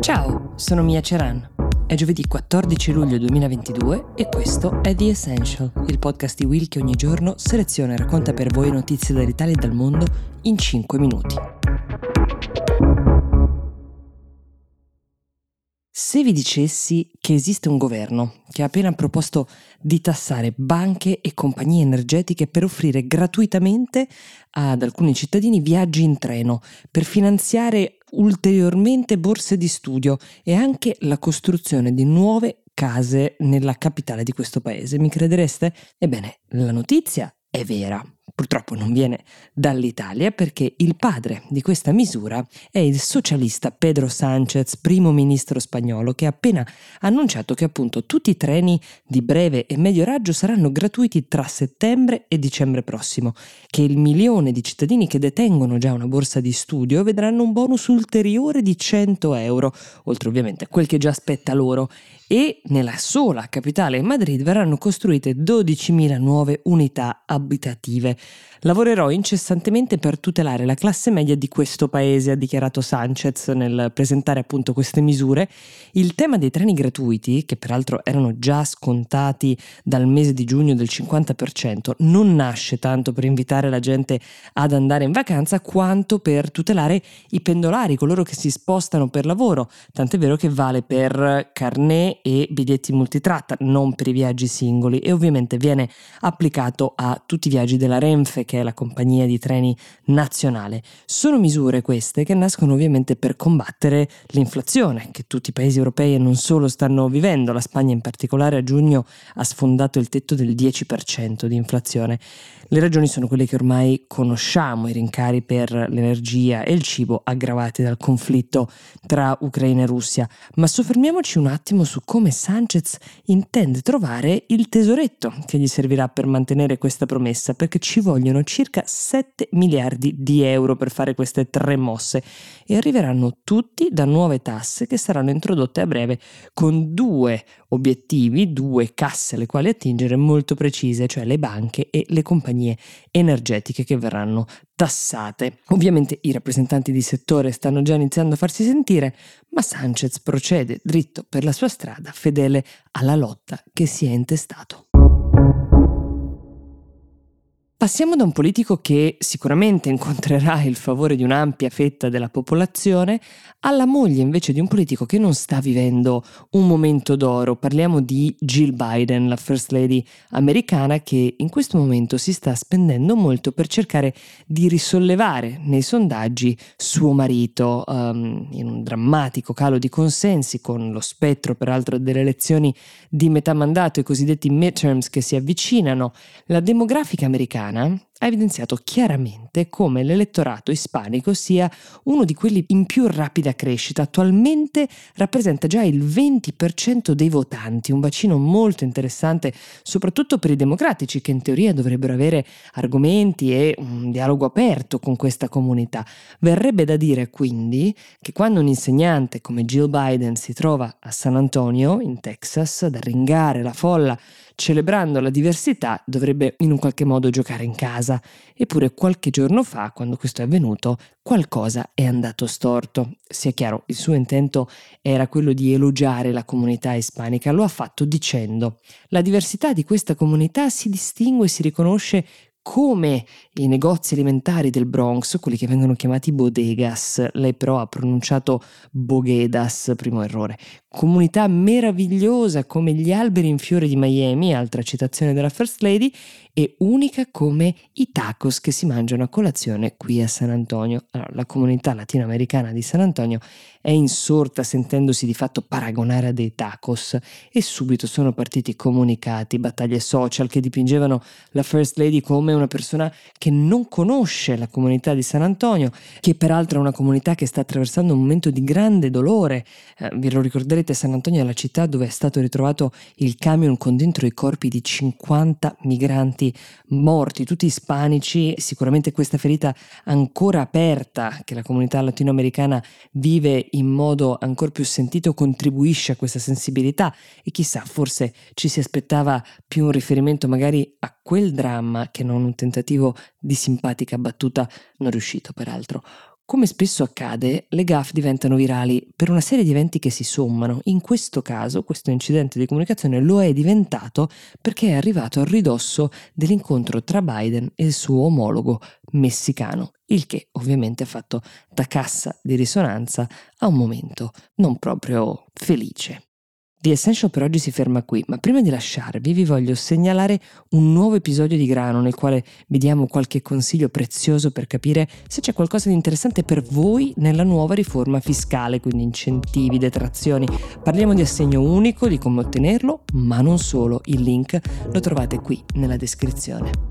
Ciao, sono Mia Ceran. È giovedì 14 luglio 2022 e questo è The Essential, il podcast di Will che ogni giorno seleziona e racconta per voi notizie dall'Italia e dal mondo in 5 minuti. Se vi dicessi che esiste un governo che ha appena proposto di tassare banche e compagnie energetiche per offrire gratuitamente ad alcuni cittadini viaggi in treno, per finanziare ulteriormente borse di studio e anche la costruzione di nuove case nella capitale di questo paese, mi credereste? Ebbene, la notizia è vera purtroppo non viene dall'Italia perché il padre di questa misura è il socialista Pedro Sánchez, primo ministro spagnolo, che ha appena annunciato che appunto tutti i treni di breve e medio raggio saranno gratuiti tra settembre e dicembre prossimo, che il milione di cittadini che detengono già una borsa di studio vedranno un bonus ulteriore di 100 euro, oltre ovviamente a quel che già aspetta loro, e nella sola capitale Madrid verranno costruite 12.000 nuove unità abitative. Lavorerò incessantemente per tutelare la classe media di questo paese, ha dichiarato Sanchez nel presentare appunto queste misure. Il tema dei treni gratuiti, che peraltro erano già scontati dal mese di giugno del 50%, non nasce tanto per invitare la gente ad andare in vacanza quanto per tutelare i pendolari, coloro che si spostano per lavoro, tant'è vero che vale per carnet e biglietti multitratta, non per i viaggi singoli. E ovviamente viene applicato a tutti i viaggi della Renfe che è la compagnia di treni nazionale. Sono misure queste che nascono ovviamente per combattere l'inflazione che tutti i paesi europei e non solo stanno vivendo. La Spagna in particolare a giugno ha sfondato il tetto del 10% di inflazione. Le ragioni sono quelle che ormai conosciamo, i rincari per l'energia e il cibo aggravati dal conflitto tra Ucraina e Russia, ma soffermiamoci un attimo su come Sanchez intende trovare il tesoretto che gli servirà per mantenere questa promessa, perché ci vogliono circa 7 miliardi di euro per fare queste tre mosse e arriveranno tutti da nuove tasse che saranno introdotte a breve con due obiettivi, due casse alle quali attingere molto precise, cioè le banche e le compagnie energetiche che verranno tassate. Ovviamente i rappresentanti di settore stanno già iniziando a farsi sentire, ma Sanchez procede dritto per la sua strada, fedele alla lotta che si è intestato. Passiamo da un politico che sicuramente incontrerà il favore di un'ampia fetta della popolazione alla moglie invece di un politico che non sta vivendo un momento d'oro. Parliamo di Jill Biden, la First Lady americana che in questo momento si sta spendendo molto per cercare di risollevare nei sondaggi suo marito um, in un drammatico calo di consensi con lo spettro peraltro delle elezioni di metà mandato, i cosiddetti midterms che si avvicinano. La demografica americana americana ha evidenziato chiaramente come l'elettorato ispanico sia uno di quelli in più rapida crescita. Attualmente rappresenta già il 20% dei votanti, un bacino molto interessante soprattutto per i democratici che in teoria dovrebbero avere argomenti e un dialogo aperto con questa comunità. Verrebbe da dire quindi che quando un insegnante come Jill Biden si trova a San Antonio, in Texas, ad arringare la folla celebrando la diversità, dovrebbe in un qualche modo giocare in casa. Eppure qualche giorno fa, quando questo è avvenuto, qualcosa è andato storto. Sia chiaro, il suo intento era quello di elogiare la comunità ispanica, lo ha fatto dicendo la diversità di questa comunità si distingue e si riconosce come i negozi alimentari del Bronx, quelli che vengono chiamati bodegas, lei però ha pronunciato bogedas, primo errore, comunità meravigliosa come gli alberi in fiore di Miami, altra citazione della First Lady, e unica come i tacos che si mangiano a colazione qui a San Antonio. Allora, la comunità latinoamericana di San Antonio è insorta sentendosi di fatto paragonare a dei tacos e subito sono partiti comunicati, battaglie social che dipingevano la First Lady come una persona che non conosce la comunità di San Antonio, che peraltro è una comunità che sta attraversando un momento di grande dolore. Eh, vi lo ricorderete, San Antonio la città dove è stato ritrovato il camion con dentro i corpi di 50 migranti morti, tutti ispanici, sicuramente questa ferita ancora aperta che la comunità latinoamericana vive in modo ancora più sentito contribuisce a questa sensibilità e chissà, forse ci si aspettava più un riferimento magari a quel dramma che non un tentativo di simpatica battuta non riuscito peraltro. Come spesso accade, le GAF diventano virali per una serie di eventi che si sommano. In questo caso, questo incidente di comunicazione lo è diventato perché è arrivato al ridosso dell'incontro tra Biden e il suo omologo messicano, il che ovviamente ha fatto da cassa di risonanza a un momento non proprio felice. The Essential per oggi si ferma qui, ma prima di lasciarvi vi voglio segnalare un nuovo episodio di Grano nel quale vi diamo qualche consiglio prezioso per capire se c'è qualcosa di interessante per voi nella nuova riforma fiscale, quindi incentivi, detrazioni. Parliamo di assegno unico, di come ottenerlo, ma non solo, il link lo trovate qui nella descrizione.